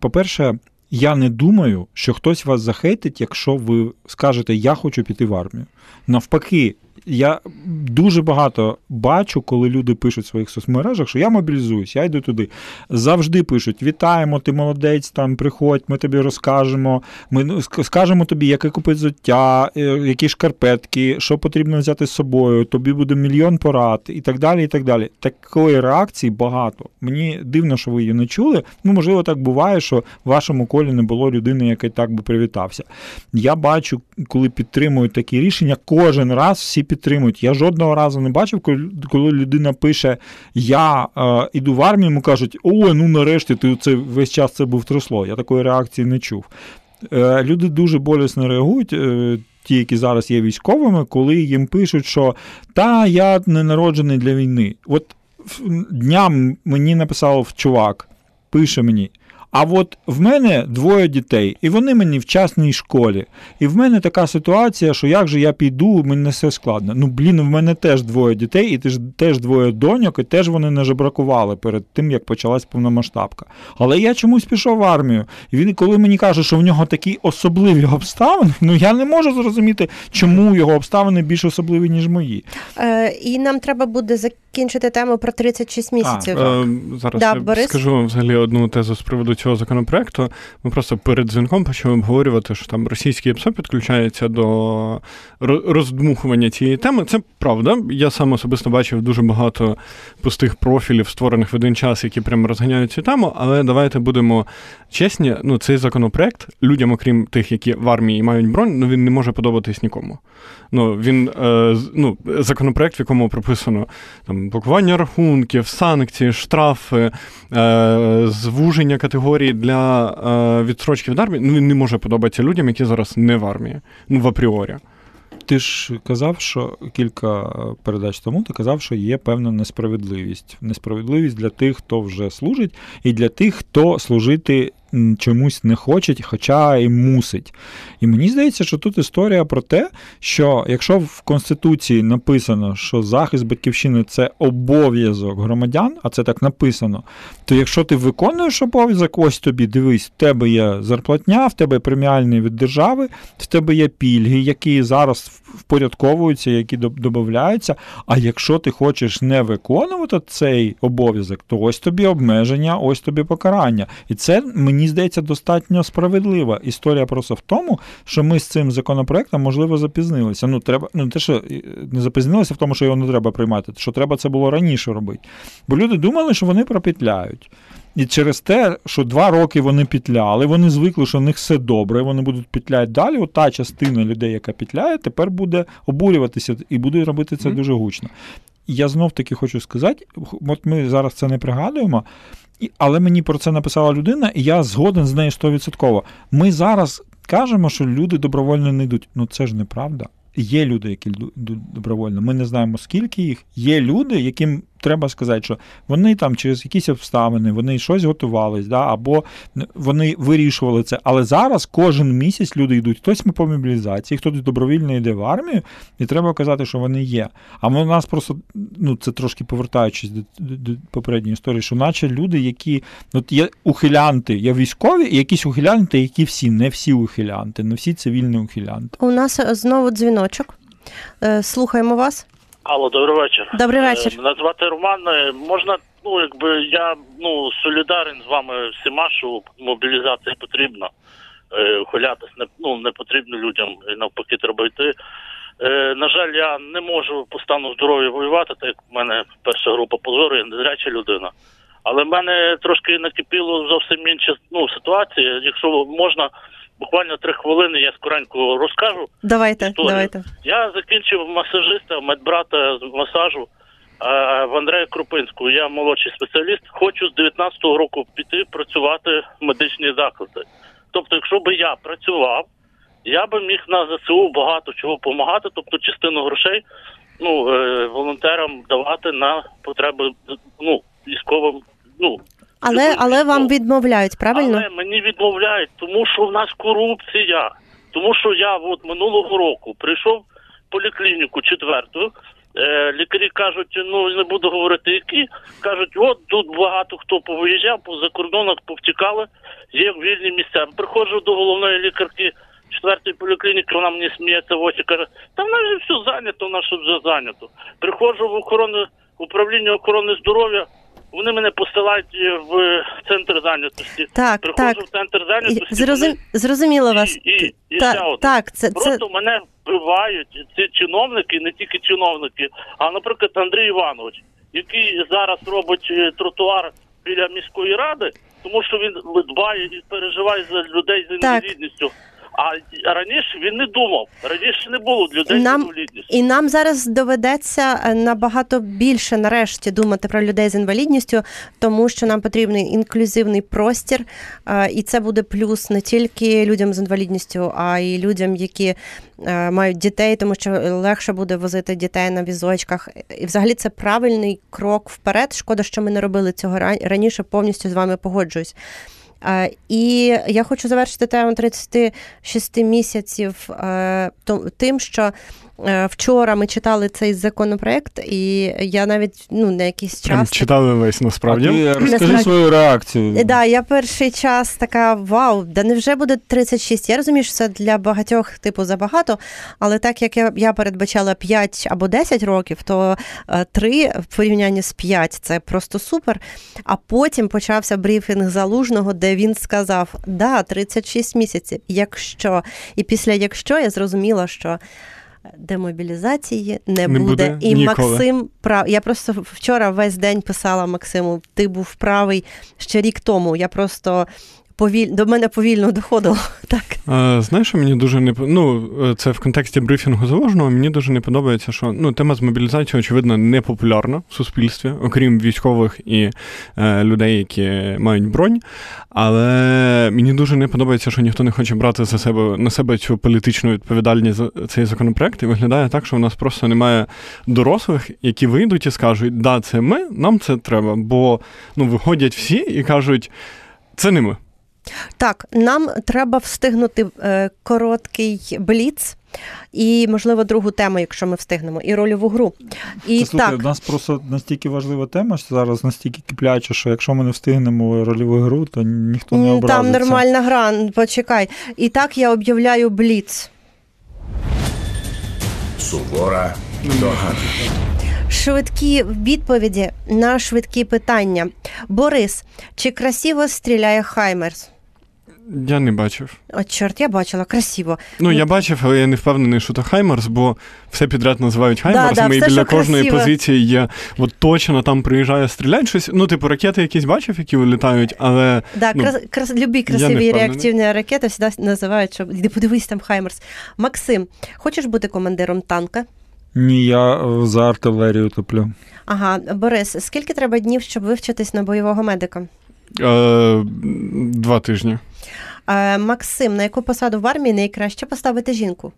Speaker 3: По-перше, я не думаю, що хтось вас захейтить, якщо ви скажете, я хочу піти в армію. Навпаки, Я дуже багато бачу, коли люди пишуть в своїх соцмережах, що я мобілізуюсь, я йду туди. Завжди пишуть: вітаємо, ти молодець, там приходь, ми тобі розкажемо. Ми ну, скажемо тобі, яке купити взуття, е, які шкарпетки, що потрібно взяти з собою. Тобі буде мільйон порад і так далі. і так далі. Такої реакції багато. Мені дивно, що ви її не чули. Ну, можливо, так буває, що в вашому колі не було людини, яка так би привітався. Я бачу, коли підтримують такі рішення, кожен раз всі підтримують. Я жодного разу не бачив, коли людина пише: Я е, іду в армію, йому кажуть, ой, ну нарешті ти це весь час це був трясло. Я такої реакції не чув. Е, Люди дуже болісно реагують. Е, Ті, які зараз є військовими, коли їм пишуть, що та я не народжений для війни. От дням мені написав чувак, пише мені: а от в мене двоє дітей, і вони мені в частній школі. І в мене така ситуація, що як же я піду, мені не все складно. Ну, блін, в мене теж двоє дітей, і теж двоє доньок, і теж вони не жебракували перед тим, як почалась повномасштабка. Але я чомусь пішов в армію. І він, коли мені каже, що в нього такі особливі обставини, ну я не можу зрозуміти, чому його обставини більш особливі, ніж мої.
Speaker 2: Е, І нам треба буде закінчити тему про 36 місяців. А,
Speaker 4: е, Зараз да, я Борис? скажу вам взагалі одну тезу з приводу цього законопроекту. Ми просто перед дзвінком почали обговорювати, що там російський ПСО підключається до роздмухування цієї теми. Це правда. Я сам особисто бачив дуже багато пустих профілів, створених в один час, які прямо розганяють цю тему. Але давайте будемо чесні. Ну, цей законопроект людям, окрім тих, які в армії мають бронь, ну він не може подобатись нікому. Ну він е, ну, законопроект, в якому прописано там блокування рахунків, санкції, штрафи, е, звуження категорії для е, відстрочки від армії, ну не може подобатися людям, які зараз не в армії, ну в апріорі.
Speaker 3: Ти ж казав, що кілька передач тому ти казав, що є певна несправедливість. Несправедливість для тих, хто вже служить, і для тих, хто служити чомусь не хочуть, хоча і мусить. І мені здається, що тут історія про те, що якщо в Конституції написано, що захист батьківщини це обов'язок громадян, а це так написано, то якщо ти виконуєш обов'язок, ось тобі дивись, в тебе є зарплатня, в тебе преміальний від держави, в тебе є пільги, які зараз впорядковуються, які додаються. А якщо ти хочеш не виконувати цей обов'язок, то ось тобі обмеження, ось тобі покарання. І це мені здається достатньо справедлива. Історія просто в тому, що ми з цим законопроектом, можливо, запізнилися. Ну, треба, ну те, що не запізнилися в тому, що його не треба приймати, що треба це було раніше робити. Бо люди думали, що вони пропетляють. І через те, що два роки вони петляли, вони звикли, що в них все добре, вони будуть петляти далі. От та частина людей, яка петляє, тепер буде обурюватися і буде робити це mm-hmm. дуже гучно. Я знов таки хочу сказати: от ми зараз це не пригадуємо, але мені про це написала людина, і я згоден з нею 100%. Ми зараз кажемо, що люди добровольно не йдуть. Ну це ж неправда. Є люди, які йдуть добровольно. Ми не знаємо, скільки їх. Є люди, яким треба сказати, що вони там через якісь обставини, вони щось готувались, да, або вони вирішували це. Але зараз кожен місяць люди йдуть. Хтось по мобілізації, хтось добровільно йде в армію, і треба казати, що вони є. А в нас просто, ну це трошки повертаючись до, до, до попередньої історії, що наче люди, які от є ухилянти, є військові, і якісь ухилянти, які всі, не всі ухилянти, не всі цивільні ухилянти.
Speaker 2: У нас знову дзвіночок. Е, слухаємо вас.
Speaker 6: Алло, добрий вечір.
Speaker 2: Добрий вечір.
Speaker 6: Мене звати Роман. Е, можна, ну якби я ну солідарен з вами всіма, що мобілізація потрібна. Е, Хулятись не ну не потрібно людям, і навпаки, треба йти. Е, На жаль, я не можу по стану здоров'я воювати, так як в мене перша група позору, я незряча людина. Але в мене трошки накипіло зовсім інша ну, ситуація. Якщо можна, буквально три хвилини я скоренько розкажу.
Speaker 2: Давайте, історію. давайте.
Speaker 6: Я закінчив масажиста, медбрата з масажу в Андрея Крупинського. Я молодший спеціаліст. Хочу з 19-го року піти працювати в медичні заклади. Тобто, якщо би я працював, я би міг на ЗСУ багато чого допомагати, тобто частину грошей ну, е, волонтерам давати на потреби ну, військовим. ну,
Speaker 2: але але вам відмовляють, правильно?
Speaker 6: Але мені відмовляють, тому що в нас корупція. Тому що я от минулого року прийшов в поліклініку четверту. Е, лікарі кажуть, ну не буду говорити, які кажуть, от тут багато хто повиїжджав, по закордонах повтікали, є вільні місця. Приходжу до головної лікарки четвертої поліклініки, вона мені сміється в очі, каже, та в нас же все зайнято, в нас вже зайнято. Приходжу в охорону, управління охорони здоров'я, вони мене посилають е, в центр зайнятості.
Speaker 2: Так,
Speaker 6: Приходжу
Speaker 2: так.
Speaker 6: в центр зайнятості.
Speaker 2: Зрозум... Зрозуміло вас.
Speaker 6: І, і, і
Speaker 2: Та-
Speaker 6: ще одне.
Speaker 2: так, це, це
Speaker 6: Просто мене вбивають ці чиновники, не тільки чиновники, а, наприклад, Андрій Іванович, який зараз робить е, тротуар біля міської ради, тому що він дбає і переживає за людей з
Speaker 2: Так.
Speaker 6: А раніше він не думав. Раніше не було людей
Speaker 2: Нам-
Speaker 6: з інвалідністю.
Speaker 2: І нам зараз доведеться е, набагато більше нарешті думати про людей з інвалідністю, тому що нам потрібний інклюзивний простір, е, і це буде плюс не тільки людям з інвалідністю, а й людям, які е, мають дітей, тому що легше буде возити дітей на візочках. І взагалі це правильний крок вперед. Шкода, що ми не робили цього раніше. Повністю з вами погоджуюсь. І я хочу завершити тему 36 місяців е, тим, що вчора ми читали цей законопроект, і я навіть ну на якийсь час
Speaker 4: читали весь насправді.
Speaker 3: А ти розкажи
Speaker 2: Насправді-
Speaker 3: свою реакцію.
Speaker 2: Е, Да, я перший час така вау, да невже буде 36? Я розумію, що це для багатьох типу забагато, але так як я, я передбачала 5 або 10 років, то 3 в порівнянні з 5 це просто супер. А потім почався брифінг залужного, де він сказав: да, 36 місяців. Якщо і після якщо я зрозуміла, що. Демобілізації не,
Speaker 4: Не
Speaker 2: буде.
Speaker 4: буде
Speaker 2: І
Speaker 4: ніколи.
Speaker 2: Максим прав. Я просто вчора весь день писала Максиму: ти був правий ще рік тому. Я просто повіль... до мене повільно доходило. Так.
Speaker 4: Е, Знаєш, мені дуже не ну, е, це в контексті брифінгу заложного. Мені дуже не подобається, що ну тема з мобілізацією, очевидно, не популярна в суспільстві, окрім військових і е, людей, які мають бронь. Але мені дуже не подобається, що ніхто не хоче брати за себе на себе цю політичну відповідальність за цей законопроект. І виглядає так, що в нас просто немає дорослих, які вийдуть і скажуть, да, це ми, нам це треба. Бо ну виходять всі і кажуть, це не ми.
Speaker 2: Так, нам треба встигнути е, короткий бліц. І, можливо, другу тему, якщо ми встигнемо, і рольову гру. І
Speaker 3: слухай,
Speaker 2: так,
Speaker 3: у нас просто настільки важлива тема, що зараз настільки кипляча, що якщо ми не встигнемо рольову гру, то ніхто не образиться.
Speaker 2: там нормальна гра, почекай. І так я об'являю бліц.
Speaker 1: Сувора догадка.
Speaker 2: Швидкі відповіді на швидкі питання. Борис, чи красиво стріляє Хаймерс?
Speaker 4: Я не бачив.
Speaker 2: О, чорт, я бачила, красиво.
Speaker 4: Ну, я бачив, але я не впевнений, що це Хаймерс, бо все підряд називають Хаймерсами,
Speaker 2: да,
Speaker 4: і біля кожної
Speaker 2: красиве.
Speaker 4: позиції є от точно там приїжджає стріляють щось. Ну, типу, ракети якісь бачив, які вилітають, але
Speaker 2: Да,
Speaker 4: Ну,
Speaker 2: крас, крас, любі красиві реактивні ракети завжди називають, що подивись там Хаймерс. Максим, хочеш бути командиром танка?
Speaker 3: Ні, я е, за артилерію топлю.
Speaker 2: Ага, Борис, скільки треба днів, щоб вивчитись на бойового медика?
Speaker 4: е, два тижні.
Speaker 2: Е, Максим, на яку посаду в армії найкраще поставити жінку?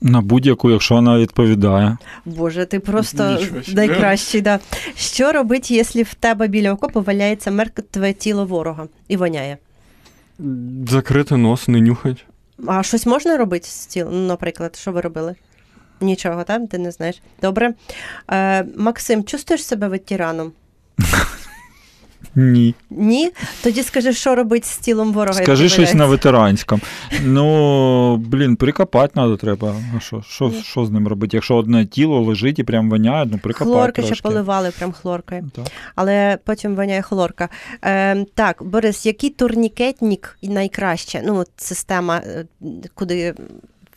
Speaker 3: На будь-яку, якщо вона відповідає.
Speaker 2: Боже, ти просто найкращий. Да. Що робить, якщо в тебе біля окопу валяється мертве тіло ворога і воняє?
Speaker 4: Закрити нос, не нюхать.
Speaker 2: А щось можна робити з тілом? Наприклад, що ви робили? Нічого, так? Ти не знаєш. Добре. Е, Максим, чувствуєш себе ветераном?
Speaker 3: Ні.
Speaker 2: Ні? Тоді скажи, що робить з тілом ворога?
Speaker 3: Скажи щось на ветеранському. Ну, блін, прикопати треба треба. Що, що, що з ним робити? Якщо одне тіло лежить і прям воняє, ну прикопати
Speaker 2: Хлорки
Speaker 3: трошки.
Speaker 2: ще поливали прям хлоркою.
Speaker 3: Так.
Speaker 2: Але потім воняє хлорка. Е, так, Борис, який турнікетник найкраще? Ну, от система, е, куди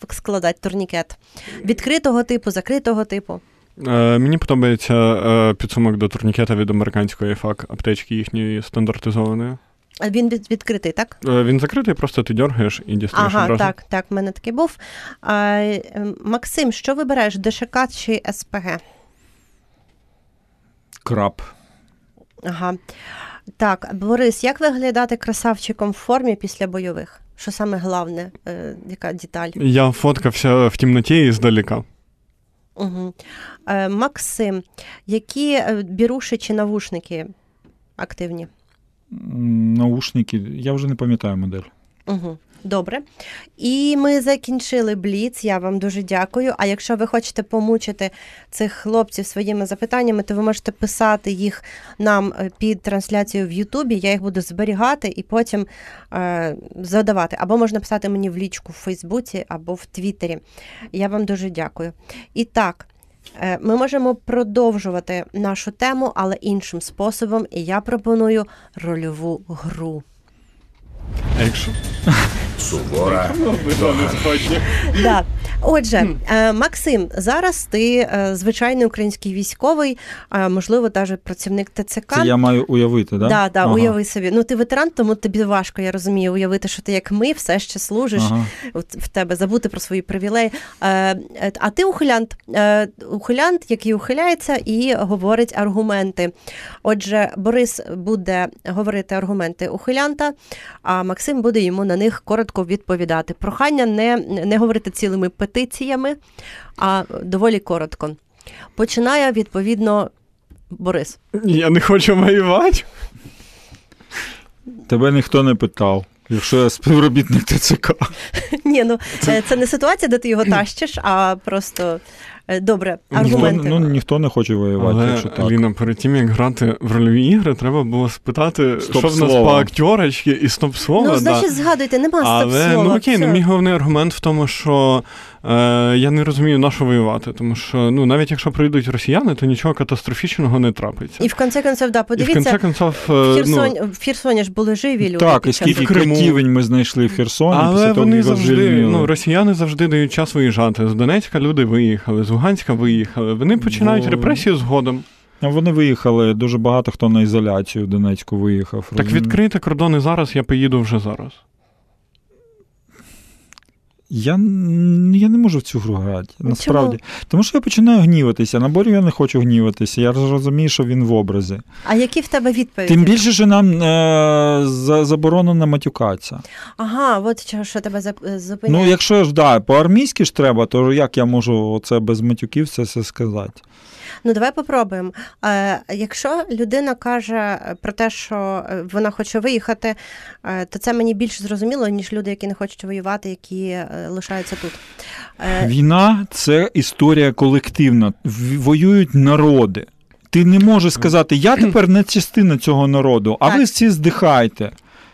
Speaker 2: складати турнікет? Відкритого типу, закритого типу.
Speaker 4: Е, мені подобається е, підсумок до турнікета від американської фак аптечки їхньої стандартизованої.
Speaker 2: А Він від, відкритий, так?
Speaker 4: Е, він закритий, просто ти дергаєш і дістаєш
Speaker 2: Ага,
Speaker 4: одразу.
Speaker 2: так, так, в мене такий був. А, е, Максим, що вибираєш, ДШК чи СПГ?
Speaker 3: Краб.
Speaker 2: Ага. Так, Борис, як виглядати красавчиком в формі після бойових? Що саме головне, е, яка деталь?
Speaker 4: Я фоткався в темноті і здалека.
Speaker 2: Угу. Е, Максим, які е, біруші чи навушники активні?
Speaker 3: Наушники, я вже не пам'ятаю модель.
Speaker 2: Угу. Добре. І ми закінчили бліц. Я вам дуже дякую. А якщо ви хочете помучити цих хлопців своїми запитаннями, то ви можете писати їх нам е, під трансляцією в Ютубі. Я їх буду зберігати і потім е, задавати. Або можна писати мені в лічку в Фейсбуці або в Твіттері. Я вам дуже дякую. І так. е, Ми можемо продовжувати нашу тему, але іншим способом. І я пропоную рольову гру.
Speaker 4: Екшн.
Speaker 1: Сувора.
Speaker 2: Да. Отже, е, Максим, зараз ти е, звичайний український військовий, можливо, навіть працівник ТЦК.
Speaker 3: Це я маю уявити, да?
Speaker 2: Да, да,
Speaker 3: Ага.
Speaker 2: уяви собі. Ну, ти ветеран, тому тобі важко, я розумію, уявити, що ти як ми все ще служиш.
Speaker 3: Ага.
Speaker 2: В тебе забути про свої привілеї. Е, а ти ухилянт, ухилянт, який ухиляється і говорить аргументи. Отже, Борис буде говорити аргументи ухилянта, а Максим буде йому на них коротко відповідати. Прохання не, не говорити цілими петиціями, а доволі коротко. Починає відповідно Борис.
Speaker 4: Я не хочу воювати.
Speaker 3: Тебе ніхто не питав. Якщо я співробітник ТЦК.
Speaker 2: Ні, ну це, це не ситуація, де ти його тащиш, а просто е, добре,
Speaker 3: Ніхто,
Speaker 2: аргументи.
Speaker 3: ну, ніхто не хоче воювати,
Speaker 4: Але,
Speaker 3: якщо так.
Speaker 4: Аліна, перед тим, як грати в рольові ігри, треба було спитати, що в нас по актерочці і стоп-слово.
Speaker 2: ну,
Speaker 4: да.
Speaker 2: значить, згадуйте, нема стоп-слова.
Speaker 4: ну окей, ну мій головний аргумент в тому, що е, я не розумію, на що воювати. Тому що ну навіть якщо прийдуть росіяни, то нічого катастрофічного не трапиться.
Speaker 2: І в кінці концов, да,
Speaker 4: І в
Speaker 2: подивіться,
Speaker 4: концов, е,
Speaker 2: в, Херсон...
Speaker 4: ну,
Speaker 2: в Херсоні ж були живі люди.
Speaker 3: Так, і скільки
Speaker 4: в
Speaker 3: ми знайшли в Херсоні,
Speaker 4: але
Speaker 3: після того,
Speaker 4: вони завжди, ну, росіяни завжди дають час виїжджати. З Донецька люди виїхали, з Луганська виїхали. Вони починають
Speaker 3: Бо-
Speaker 4: репресії згодом.
Speaker 3: А Вони виїхали, дуже багато хто на ізоляцію в Донецьку виїхав.
Speaker 4: Так відкрити кордони зараз, я поїду вже зараз.
Speaker 3: Я, я не можу в цю гру грати, насправді. Тому що я починаю гніватися. На борю я не хочу гніватися. Я розумію, що він в образі.
Speaker 2: А які в тебе відповіді?
Speaker 3: Тим більше, що нам е, за- заборонено матюкатися.
Speaker 2: Ага, от що, тебе зап- зупиняє.
Speaker 3: Ну, якщо ж да, по-армійськи ж треба, то як я можу це без матюків це все сказати?
Speaker 2: Ну, давай попробуємо. Е, якщо людина каже про те, що е, вона хоче виїхати, е, то це мені більш зрозуміло, ніж люди, які не хочуть воювати, які лишаються тут.
Speaker 3: Війна це історія колективна. Воюють народи. Ти не можеш сказати, я тепер не частина цього народу, а
Speaker 2: Так.
Speaker 3: ви всі здихайте.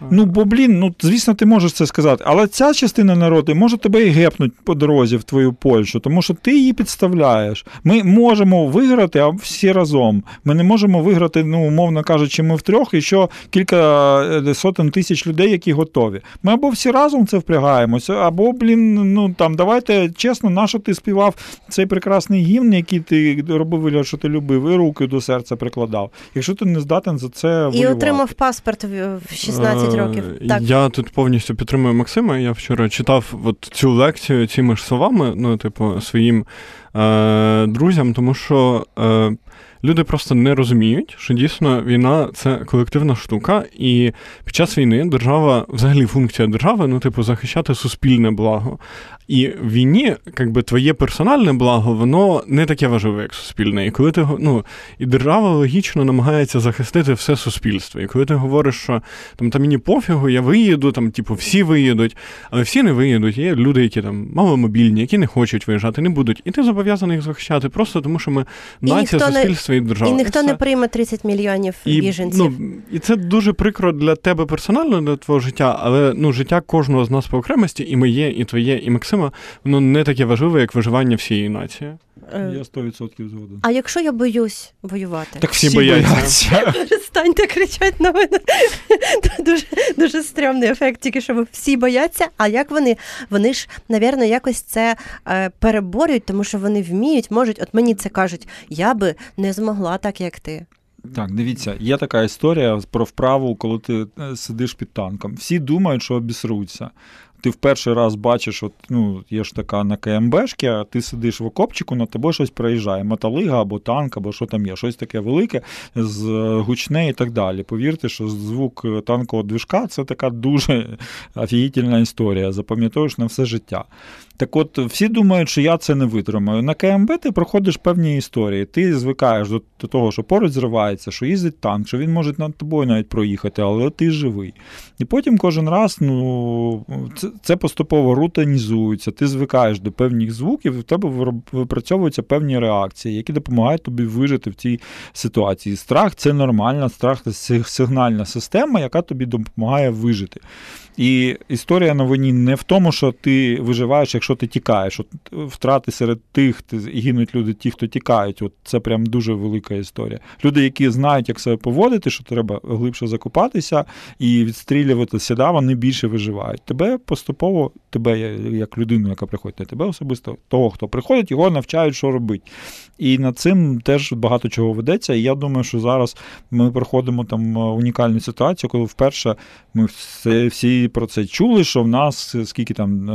Speaker 3: Ну бо блін, ну звісно, ти можеш це сказати. Але ця частина народу може тебе і гепнуть по дорозі в твою Польщу, тому що ти її підставляєш. Ми можемо виграти, а всі разом. Ми не можемо виграти, ну умовно кажучи, ми втрьох і що кілька е, сотень тисяч людей, які готові. Ми або всі разом це впрягаємося, або блін, ну там давайте чесно, на що ти співав цей прекрасний гімн, який ти робив вигляд, що ти любив, і руки до серця прикладав. Якщо ти не здатен за це воювати.
Speaker 2: і отримав паспорт в 16
Speaker 4: Е, років.
Speaker 2: Так.
Speaker 4: Я тут повністю підтримую Максима. Я вчора читав от цю лекцію цими ж словами, ну, типу, своїм е, друзям, тому що е, люди просто не розуміють, що дійсно війна це колективна штука, і під час війни держава, взагалі, функція держави, ну, типу, захищати суспільне благо. І в війні, якби твоє персональне благо, воно не таке важливе, як суспільне. І коли ти ну, і держава логічно намагається захистити все суспільство. І коли ти говориш, що там та мені пофігу, я виїду, там, типу, всі виїдуть, але всі не виїдуть. Є люди, які там маломобільні, які не хочуть виїжджати, не будуть. І ти зобов'язаний їх захищати просто тому, що ми нація,
Speaker 2: не-
Speaker 4: суспільство і держава.
Speaker 2: І ніхто
Speaker 4: все.
Speaker 2: не прийме 30 мільйонів біженців.
Speaker 4: Ну, і це дуже прикро для тебе персонально, для твого життя, але ну, життя кожного з нас по окремості, і моє, і твоє, і Максима, воно не таке важливе, як виживання всієї нації.
Speaker 2: Е,
Speaker 3: Я 100% згоден.
Speaker 2: А якщо я боюсь воювати?
Speaker 3: Так
Speaker 4: всі
Speaker 3: всі
Speaker 4: бояться.
Speaker 3: бояться.
Speaker 2: Перестаньте кричати на мене. Дуже, дуже стрьомний ефект, тільки що всі бояться. А як вони? Вони ж, навірно, якось це е, переборюють, тому що вони вміють, можуть. От мені це кажуть, я би не змогла так, як ти.
Speaker 3: Так, дивіться, є така історія про вправу, коли ти е, сидиш під танком. Всі думають, що обісруться. Ти в перший раз бачиш, от, ну, є ж така на КМБшки, а ти сидиш в окопчику, на тебе щось проїжджає. Металига або танк, або що там є, щось таке велике, з е, гучне і так далі. Повірте, що звук е, танкового движка це така дуже офігітельна історія. Запам'ятовуєш на все життя. Так от, всі думають, що я це не витримаю. На КМБ ти проходиш певні історії. Ти звикаєш до, того, що поруч зривається, що їздить танк, що він може над тобою навіть проїхати, але ти живий. І потім кожен раз, ну, це, це поступово рутинізується, ти звикаєш до певних звуків, і в тебе випрацьовуються певні реакції, які допомагають тобі вижити в цій ситуації. Страх це нормальна, страх це сигнальна система, яка тобі допомагає вижити. І історія на війні не в тому, що ти виживаєш, якщо ти тікаєш. От Втрати серед тих, гинуть люди, ті, хто тікають. От Це прям дуже велика історія. Люди, які знають, як себе поводити, що треба глибше закопатися і відстрілюватися, да, вони більше виживають. Тебе поступово, тебе, як людину, яка приходить на тебе особисто, того, хто приходить, його навчають, що робити. І над цим теж багато чого ведеться. І я думаю, що зараз ми проходимо там унікальну ситуацію, коли вперше ми всі про це чули, що в нас е, скільки там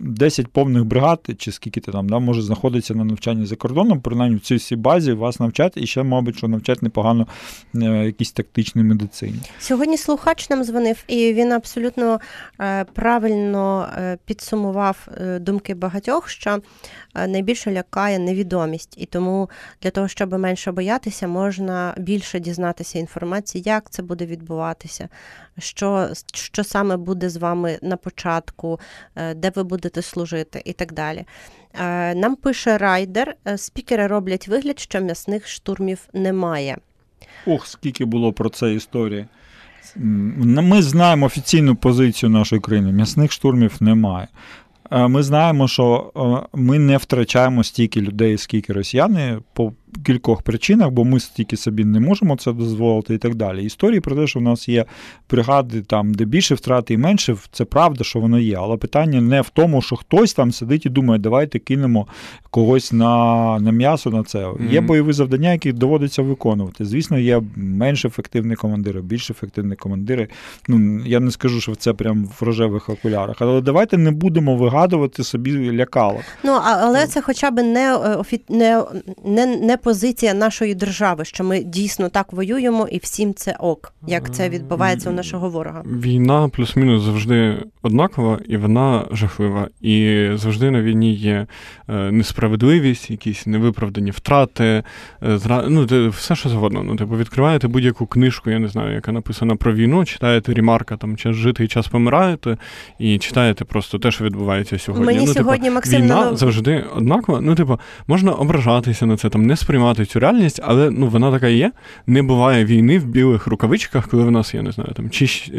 Speaker 3: 10 е, повних бригад, чи скільки там да, може знаходиться на навчанні за кордоном, принаймні в цій всій базі вас навчать і ще, мабуть, що навчать непогано е, якісь тактичні медицині.
Speaker 2: Сьогодні слухач нам дзвонив, і він абсолютно правильно підсумував думки багатьох, що найбільше лякає невідомість, і тому для того, щоб менше боятися, можна більше дізнатися інформації, як це буде відбуватися, що, що саме буде з вами на початку, е, де ви будете служити і так далі. Е, нам пише райдер: е, спікери роблять вигляд, що м'ясних штурмів немає.
Speaker 3: Ох, скільки було про це історії. Ми знаємо офіційну позицію нашої країни. М'ясних штурмів немає. Ми знаємо, що ми не втрачаємо стільки людей, скільки росіяни кількох причинах, бо ми стільки собі не можемо це дозволити і так далі. Історії про те, що в нас є бригади, там, де більше втрати і менше, це правда, що воно є. Але питання не в тому, що хтось там сидить і думає, давайте кинемо когось на на м'ясо на це. Mm-hmm. Є бойові завдання, які доводиться виконувати. Звісно, є менш ефективні командири, більш ефективні командири. Ну, Я не скажу, що це прям в рожевих окулярах. Але давайте не будемо вигадувати собі лякалок.
Speaker 2: Ну, але це хоча б не е, не, не, не позиція нашої держави, що ми дійсно так воюємо, і всім це ок, як це відбувається у нашого ворога.
Speaker 4: Війна плюс-мінус завжди однакова, і вона жахлива. І завжди на війні є е, несправедливість, якісь невиправдані втрати, е, зра... ну, все що завгодно. Ну, типу, відкриваєте будь-яку книжку, я не знаю, яка написана про війну, читаєте Рімарка, там час жити і час помираєте, і читаєте просто те, що відбувається сьогодні.
Speaker 2: Мені
Speaker 4: ну,
Speaker 2: типу, сьогодні
Speaker 4: типу,
Speaker 2: Максим
Speaker 4: війна на... завжди однакова. Ну, типу, можна ображатися на це, там не сприймати цю реальність, але ну вона така є. Не буває війни в білих рукавичках, коли в нас, я не знаю, там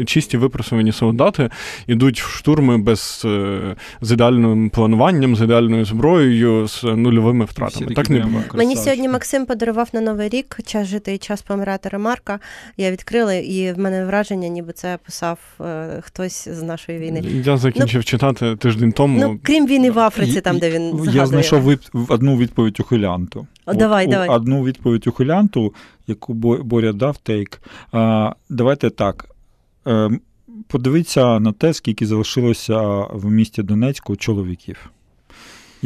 Speaker 4: чисті випросувані солдати ідуть в штурми без е, з ідеальним плануванням, з ідеальною зброєю, з нульовими втратами. Так не буває.
Speaker 2: Мені сьогодні Максим подарував на новий рік час жити і час помирати ремарка. Я відкрила, і в мене враження, ніби це писав е, хтось з нашої війни.
Speaker 4: Я закінчив ну, читати тиждень тому.
Speaker 2: Ну, крім війни в Африці, там де він згадує.
Speaker 3: Я знайшов одну відповідь ухилянту.
Speaker 2: Давай, давай.
Speaker 3: Одну відповідь ухилянту, яку Боря дав тейк. А, Давайте так. Е, подивіться на те, скільки залишилося в місті Донецьку чоловіків.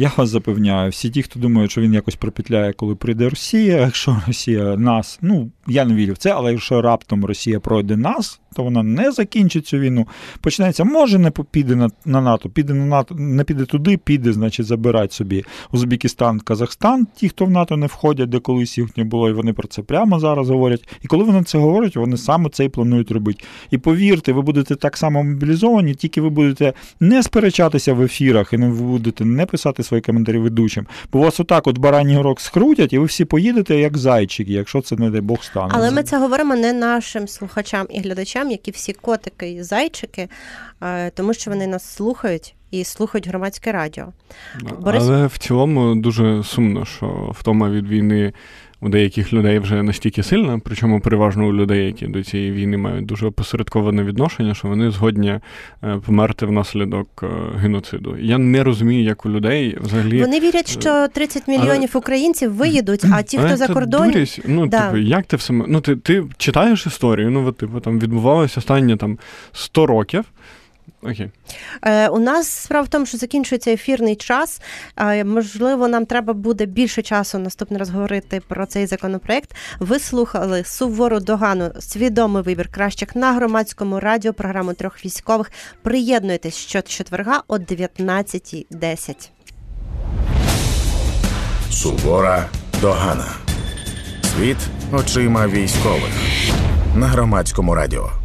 Speaker 3: Я вас запевняю, всі ті, хто думають, що він якось пропетляє, коли прийде Росія, якщо Росія нас, ну я не вірю в це, але якщо раптом Росія пройде нас, то вона не закінчить цю війну. Почнеться, може, не піде на, на НАТО, піде на НАТО, не піде туди, піде, значить, забирати собі Узбекистан, Казахстан, ті, хто в НАТО не входять, де колись їх не було, і вони про це прямо зараз говорять. І коли вони це говорять, вони саме це і планують робити. І повірте, ви будете так само мобілізовані, тільки ви будете не сперечатися в ефірах, і не будете не писати свої коментарі ведучим. Бо вас отак от бараній рок скрутять, і ви всі поїдете як зайчики, якщо це не дай Бог стане.
Speaker 2: Але ми це говоримо не нашим слухачам і глядачам, які всі котики і зайчики, е, тому що вони нас слухають. І слухають громадське радіо.
Speaker 4: Борис... Але в цілому дуже сумно, що втома від війни у деяких людей вже настільки сильна, причому переважно у людей, які до цієї війни мають дуже опосередковане відношення, що вони згодні е, померти внаслідок е, геноциду. Я не розумію, як у людей взагалі
Speaker 2: вони вірять, що 30 мільйонів а... українців виїдуть, а ті, хто за кордоном...
Speaker 4: ну да. типу, як ти все ну ти ти читаєш історію? Ну от, типу там відбувалося останні там 100 років. Окей.
Speaker 2: Е, У нас справа в тому, що закінчується ефірний час. Е, можливо, нам треба буде більше часу наступний раз говорити про цей законопроект. Ви слухали сувору догану, свідомий вибір кращих на громадському радіо, програму трьох військових. Приєднуйтесь щочетверга о 19.10.
Speaker 1: Сувора догана. Світ очима військових на громадському радіо.